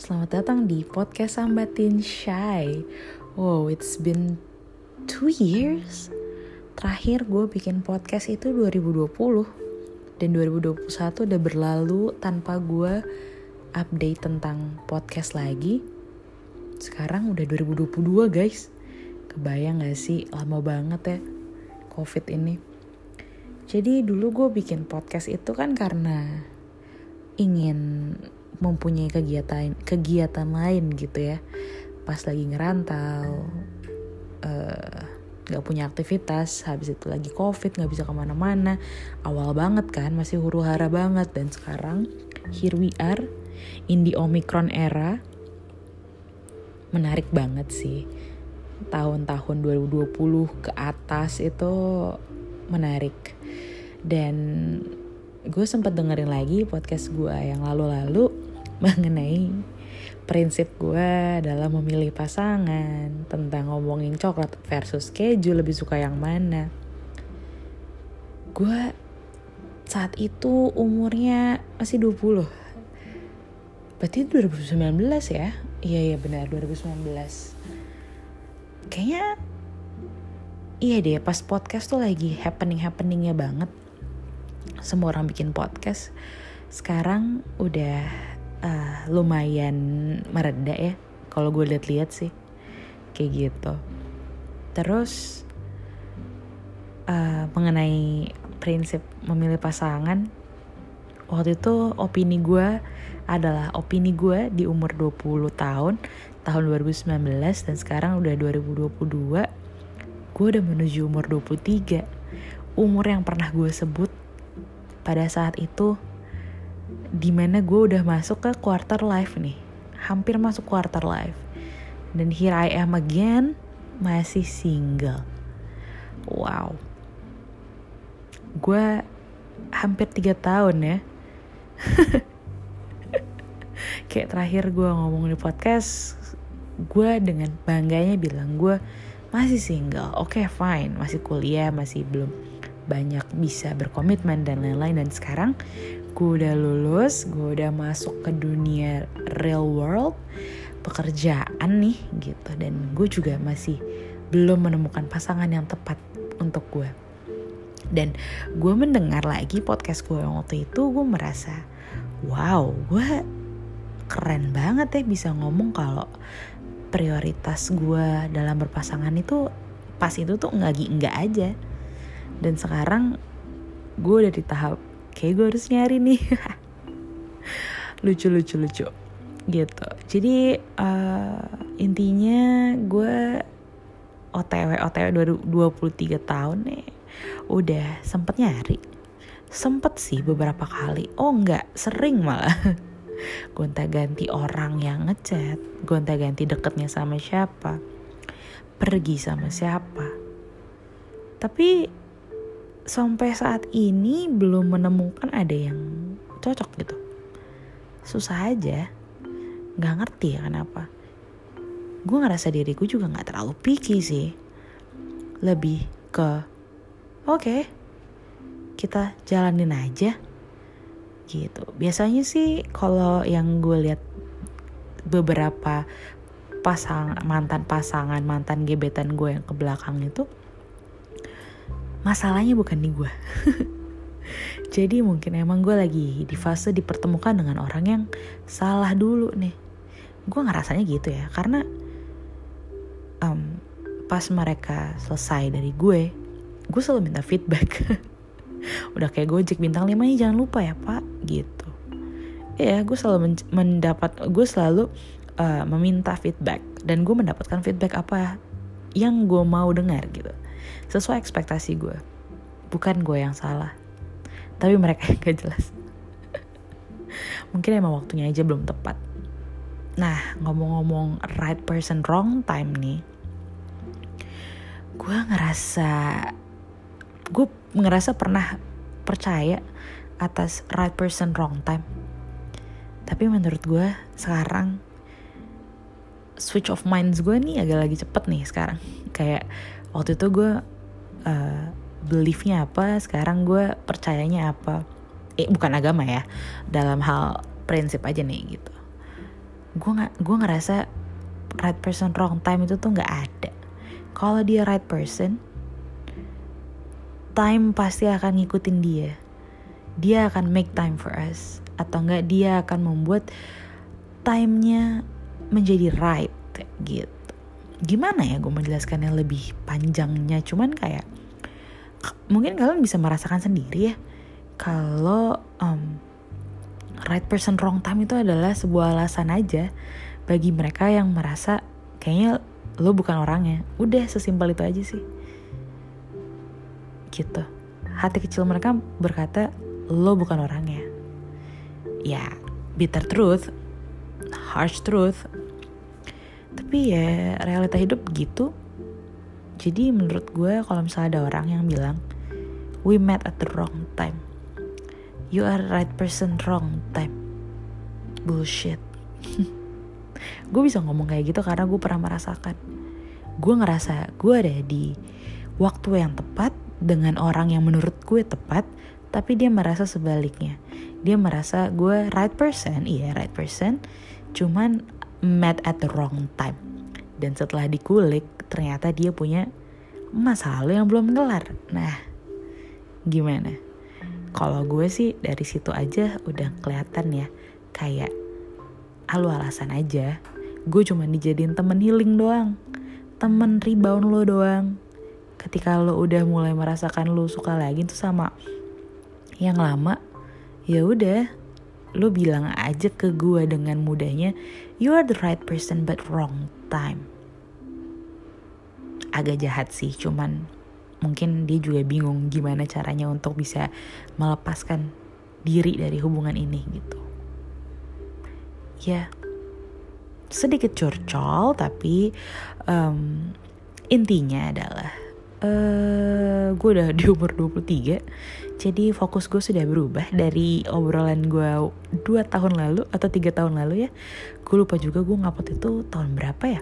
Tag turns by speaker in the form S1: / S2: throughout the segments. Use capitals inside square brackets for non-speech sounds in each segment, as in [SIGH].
S1: selamat datang di podcast Sambatin Shy. Wow, it's been two years. Terakhir gue bikin podcast itu 2020 dan 2021 udah berlalu tanpa gue update tentang podcast lagi. Sekarang udah 2022 guys. Kebayang gak sih lama banget ya covid ini. Jadi dulu gue bikin podcast itu kan karena ingin mempunyai kegiatan kegiatan lain gitu ya. Pas lagi ngerantau uh, gak punya aktivitas habis itu lagi covid nggak bisa ke mana-mana. Awal banget kan masih huru hara banget. Dan sekarang here we are in the omicron era. Menarik banget sih. Tahun-tahun 2020 ke atas itu menarik. Dan gue sempat dengerin lagi podcast gue yang lalu-lalu [LAUGHS] mengenai prinsip gue dalam memilih pasangan tentang ngomongin coklat versus keju lebih suka yang mana. Gue saat itu umurnya masih 20 berarti 2019 ya? Iya iya benar 2019 kayaknya iya deh pas podcast tuh lagi happening happeningnya banget. Semua orang bikin podcast. Sekarang udah uh, lumayan mereda ya kalau gue lihat-lihat sih kayak gitu. Terus uh, mengenai prinsip memilih pasangan waktu itu opini gue adalah opini gue di umur 20 tahun tahun 2019 dan sekarang udah 2022 gue udah menuju umur 23 umur yang pernah gue sebut pada saat itu di mana gue udah masuk ke quarter life nih. Hampir masuk quarter life. Dan here I am again masih single. Wow. Gue hampir tiga tahun ya. [LAUGHS] Kayak terakhir gue ngomong di podcast gue dengan bangganya bilang gue masih single. Oke okay, fine. Masih kuliah masih belum banyak bisa berkomitmen dan lain-lain. Dan sekarang gue udah lulus gue udah masuk ke dunia real world pekerjaan nih gitu. Dan gue juga masih belum menemukan pasangan yang tepat untuk gue. Dan gue mendengar lagi podcast gue yang waktu itu gue merasa wow gue keren banget ya bisa ngomong kalau prioritas gue dalam berpasangan itu pas itu tuh nggak nggak aja. Dan sekarang gue udah di tahap kayak gue harus nyari nih. [LAUGHS] Lucu lucu lucu. Gitu. Jadi uh, intinya gue otw otw 23 tahun nih udah sempet nyari. Sempet sih beberapa kali. Oh enggak sering malah. [LAUGHS] Gonta ganti orang yang ngechat gonta ganti deketnya sama siapa pergi sama siapa. Tapi sampai saat ini belum menemukan ada yang cocok gitu. Susah aja. Nggak ngerti ya kenapa. Gue ngerasa diriku juga nggak terlalu picky sih. Lebih ke oke okay, kita jalanin aja. Gitu. Biasanya sih kalau yang gue lihat beberapa pasang mantan pasangan mantan gebetan gue yang ke belakang itu masalahnya bukan di gue [LAUGHS] jadi mungkin emang gue lagi di fase dipertemukan dengan orang yang salah dulu nih. Gue ngerasanya gitu ya karena um, pas mereka selesai dari gue gue selalu minta feedback. [LAUGHS] Udah kayak gojek bintang 5 nya jangan lupa ya pak gitu. Ya gue selalu men mendapat gue selalu uh, meminta feedback. Dan gue mendapatkan feedback apa yang gue mau dengar gitu sesuai ekspektasi gue. Bukan gue yang salah. Tapi mereka yang gak jelas. [LAUGHS] Mungkin emang waktunya aja belum tepat. Nah ngomong-ngomong right person wrong time nih. Gue ngerasa gue ngerasa pernah percaya atas right person wrong time. Tapi menurut gue sekarang switch of minds gue nih agak lagi cepet nih sekarang. Kayak waktu itu gue uh, beliefnya apa sekarang gue percayanya apa. Eh bukan agama ya dalam hal prinsip aja nih gitu. Gue nggak gue ngerasa right person wrong time itu tuh nggak ada. Kalau dia right person time pasti akan ngikutin dia. Dia akan make time for us. Atau enggak dia akan membuat timenya menjadi right gitu gimana ya gue menjelaskannya lebih panjangnya? Cuman kayak mungkin kalian bisa merasakan sendiri ya kalau um, right person wrong time itu adalah sebuah alasan aja bagi mereka yang merasa kayaknya lo bukan orangnya. Udah sesimpel itu aja sih. Gitu. Hati kecil mereka berkata lo bukan orangnya. Ya bitter truth harsh truth tapi ya realita hidup gitu. Jadi menurut gue kalau misalnya ada orang yang bilang we met at the wrong time. You are right person wrong time. Bullshit. [LAUGHS] Gue bisa ngomong kayak gitu karena gue pernah merasakan. Gue ngerasa gue ada di waktu yang tepat dengan orang yang menurut gue tepat tapi dia merasa sebaliknya. Dia merasa gue right person iya right person. Cuman met at the wrong time. Dan setelah dikulik, ternyata dia punya masalah yang belum kelar. Nah, gimana? Kalau gue sih dari situ aja udah kelihatan ya, kayak ah, lu alasan aja. Gue cuma dijadiin temen healing doang, temen rebound lo doang. Ketika lo udah mulai merasakan lo suka lagi tuh sama yang lama, ya udah lo bilang aja ke gue dengan mudahnya you are the right person but wrong time. Agak jahat sih cuman mungkin dia juga bingung gimana caranya untuk bisa melepaskan diri dari hubungan ini gitu. Ya sedikit curcol tapi um, intinya adalah uh, gue udah di umur 23 jadi fokus gue sudah berubah dari obrolan gue dua tahun lalu atau tiga tahun lalu ya. Gue lupa juga gue ngapot itu tahun berapa ya.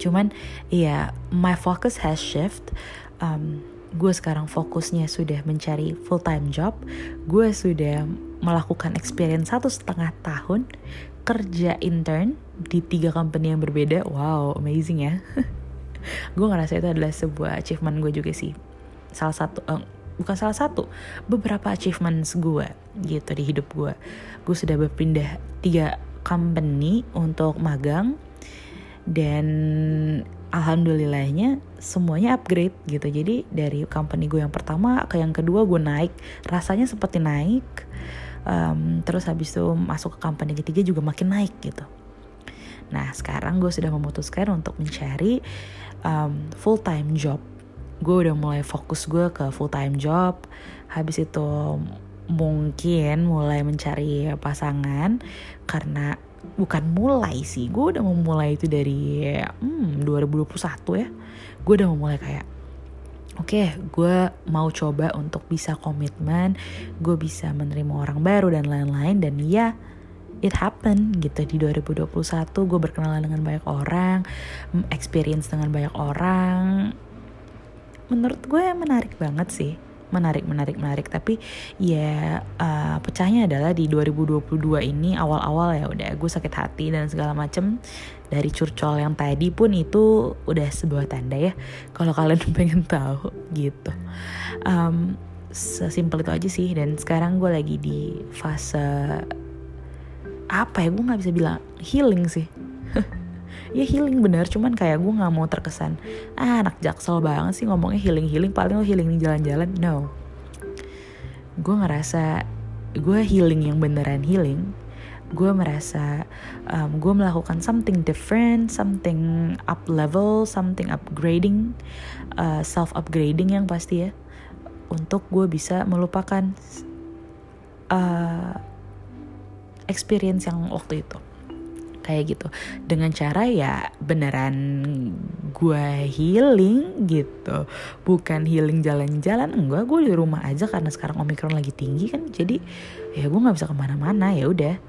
S1: Cuman ya my focus has shift. Um, gue sekarang fokusnya sudah mencari full time job. Gue sudah melakukan experience satu setengah tahun kerja intern di tiga company yang berbeda. Wow amazing ya [LAUGHS] gue ngerasa itu adalah sebuah achievement gue juga sih. Salah satu uh, bukan salah satu beberapa achievements gue gitu di hidup gue gue sudah berpindah tiga company untuk magang dan alhamdulillahnya semuanya upgrade gitu. Jadi dari company gue yang pertama ke yang kedua gue naik rasanya seperti naik um, terus habis itu masuk ke company ketiga juga makin naik gitu. Nah sekarang gue sudah memutuskan untuk mencari um, full time job. Gue udah mulai fokus gue ke full time job. Habis itu mungkin mulai mencari pasangan karena bukan mulai sih. Gue udah memulai itu dari hmm, 2021 ya. Gue udah memulai kayak oke okay, gue mau coba untuk bisa komitmen gue bisa menerima orang baru dan lain-lain. Dan ya it happen gitu. Di 2021 gue berkenalan dengan banyak orang experience dengan banyak orang. Menurut gue menarik banget sih. Menarik menarik menarik. Tapi ya uh, pecahnya adalah di 2022 ini awal-awal ya udah gue sakit hati dan segala macem. Dari curcol yang tadi pun itu udah sebuah tanda ya kalau kalian [LAUGHS] pengen tahu gitu. Um, sesimpel itu aja sih. Dan sekarang gue lagi di fase apa ya gue nggak bisa bilang healing sih. [LAUGHS] Ya healing bener cuman kayak gue nggak mau terkesan ah anak jaksel banget sih ngomongnya healing healing paling lo healing jalan-jalan. No. Gue ngerasa gue healing yang beneran healing gue merasa um, gue melakukan something different something up level something upgrading uh, self upgrading yang pasti ya untuk gue bisa melupakan uh, experience yang waktu itu. Kayak gitu. Dengan cara ya beneran gue healing gitu. Bukan healing jalan-jalan enggak. Gue di rumah aja karena sekarang omikron lagi tinggi kan. Jadi ya gue nggak bisa ke mana-mana. Ya udah.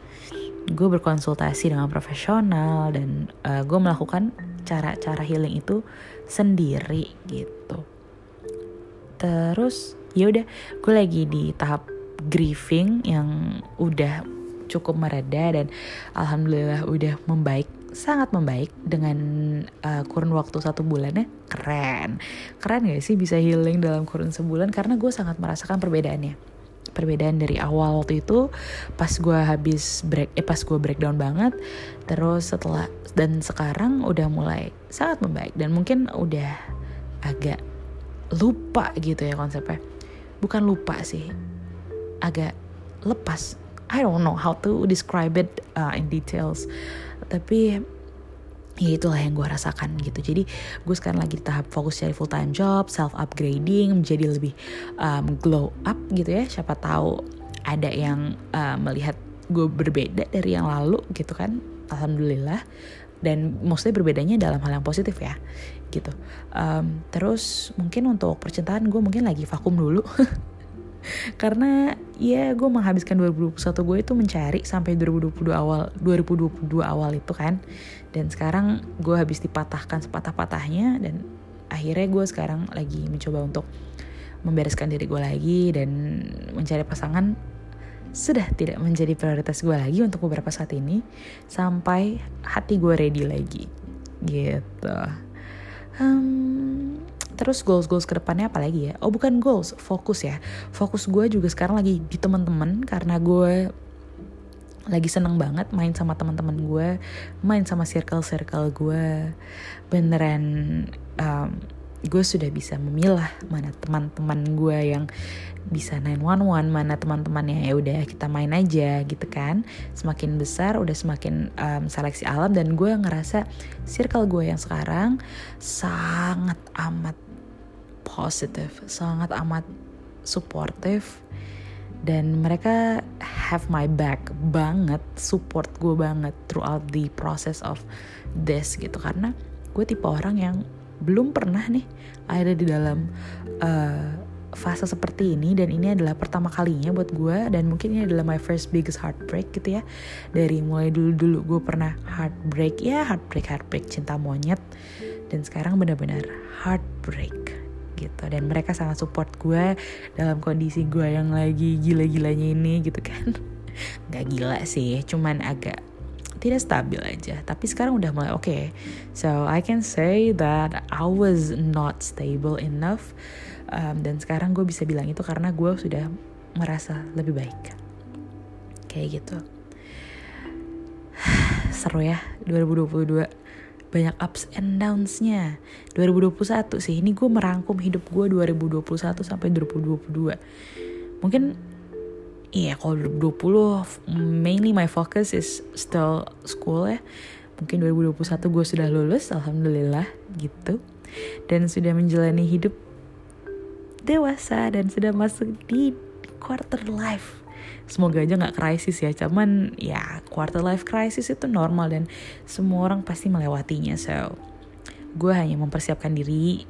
S1: Gue berkonsultasi dengan profesional dan uh, gue melakukan cara-cara healing itu sendiri gitu. Terus ya udah. Gue lagi di tahap grieving yang udah cukup mereda dan alhamdulillah udah membaik sangat membaik dengan uh, kurun waktu satu bulan ya keren. Keren gak sih bisa healing dalam kurun sebulan? Karena gue sangat merasakan perbedaannya. Perbedaan dari awal waktu itu pas gue habis break eh pas gue breakdown banget terus setelah dan sekarang udah mulai sangat membaik. Dan mungkin udah agak lupa gitu ya konsepnya. Bukan lupa sih agak lepas I don't know how to describe it uh, in details. Tapi ya itulah yang gue rasakan gitu. Jadi gue sekarang lagi di tahap fokus cari full time job self upgrading menjadi lebih um, glow up gitu ya. Siapa tahu ada yang uh, melihat gue berbeda dari yang lalu gitu kan. Alhamdulillah. Dan mostly berbedanya dalam hal yang positif ya gitu. Um, terus mungkin untuk percintaan gue mungkin lagi vakum dulu [LAUGHS] [LAUGHS] karena ya gue menghabiskan 2021 gue itu mencari sampai 2022 awal 2022 awal itu kan. Dan sekarang gue habis dipatahkan sepatah-patahnya dan akhirnya gue sekarang lagi mencoba untuk membereskan diri gue lagi dan mencari pasangan sudah tidak menjadi prioritas gue lagi untuk beberapa saat ini sampai hati gue ready lagi. Gitu. Um, terus goals goals ke depannya apa lagi ya? Oh bukan goals fokus ya. Fokus gue juga sekarang lagi di teman-teman karena gue lagi seneng banget main sama teman-teman gue main sama circle circle gue. Beneran um, gue sudah bisa memilah mana teman-teman gue yang bisa 911 mana teman-temannya ya udah kita main aja gitu kan. Semakin besar udah semakin um, seleksi alam dan gue ngerasa circle gue yang sekarang sangat amat positif, sangat amat supportive dan mereka have my back banget, support gue banget throughout the process of this gitu. Karena gue tipe orang yang belum pernah nih ada di dalam uh, fase seperti ini dan ini adalah pertama kalinya buat gue dan mungkin ini adalah my first biggest heartbreak gitu ya. Dari mulai dulu dulu gue pernah heartbreak ya heartbreak heartbreak cinta monyet dan sekarang benar-benar heartbreak gitu. Dan mereka sangat support gue dalam kondisi gue yang lagi gila-gilanya ini gitu kan. [LAUGHS] Nggak gila sih cuman agak tidak stabil aja. Tapi sekarang udah mulai oke. Okay. so I can say that I was not stable enough. Um, dan sekarang gue bisa bilang itu karena gue sudah merasa lebih baik. Kayak gitu. [SIGHS] Seru ya 2022 banyak ups and downs-nya. 2021 sih ini gue merangkum hidup gue 2021 sampai 2022 mungkin iya kalau 2020 mainly my focus is still school ya. Mungkin 2021 gue sudah lulus alhamdulillah gitu. Dan sudah menjalani hidup dewasa dan sudah masuk di quarter life semoga aja nggak krisis ya. Cuman ya quarter life crisis itu normal dan semua orang pasti melewatinya. So gue hanya mempersiapkan diri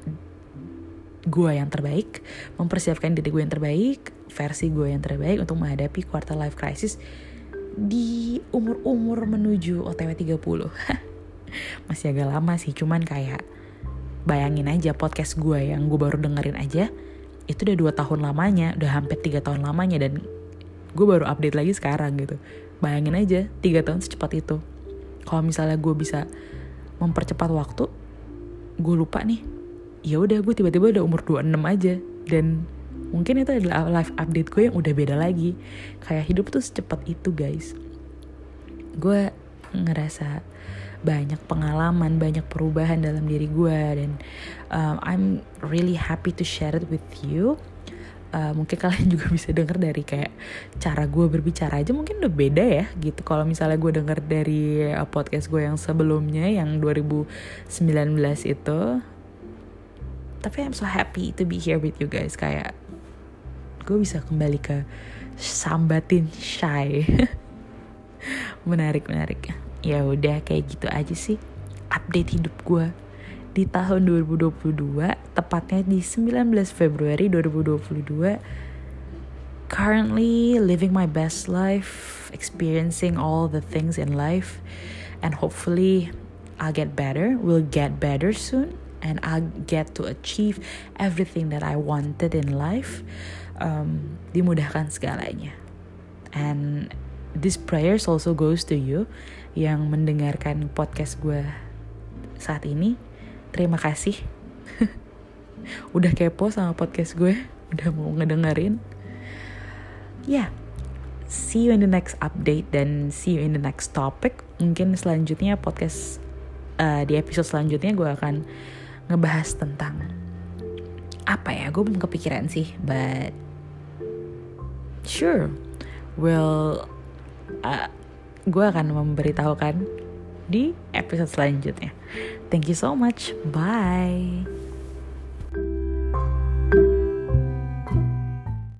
S1: gue yang terbaik mempersiapkan diri gue yang terbaik versi gue yang terbaik untuk menghadapi quarter life crisis di umur-umur menuju OTW 30 [LAUGHS] masih agak lama sih cuman kayak bayangin aja podcast gue yang gue baru dengerin aja itu udah dua tahun lamanya udah hampir tiga tahun lamanya dan gue baru update lagi sekarang gitu. Bayangin aja tiga tahun secepat itu. Kalau misalnya gue bisa mempercepat waktu gue lupa nih. Ya udah gue tiba-tiba udah umur 26 aja. Dan mungkin itu adalah live update gue yang udah beda lagi. Kayak hidup tuh secepat itu guys. Gue ngerasa banyak pengalaman banyak perubahan dalam diri gue dan um, I'm really happy to share it with you uh, mungkin kalian juga bisa denger dari kayak cara gue berbicara aja mungkin udah beda ya gitu. Kalau misalnya gue denger dari uh, podcast gue yang sebelumnya yang 2019 itu tapi I'm so happy to be here with you guys. Kayak gue bisa kembali ke sambatin shy [LAUGHS] menarik menarik ya udah kayak gitu aja sih update hidup gue di tahun 2022, tepatnya di 19 Februari 2022, currently living my best life, experiencing all the things in life, and hopefully I'll get better, will get better soon, and I'll get to achieve everything that I wanted in life. Um, dimudahkan segalanya. And this prayers also goes to you yang mendengarkan podcast gue saat ini terima kasih. [LAUGHS] Udah kepo sama podcast gue. Udah mau ngedengerin. Ya yeah. see you in the next update dan see you in the next topic. Mungkin selanjutnya podcast uh, di episode selanjutnya gue akan ngebahas tentang apa ya? Gue belum kepikiran sih but sure. Will uh, gue akan memberitahukan di episode selanjutnya. Thank you so much. Bye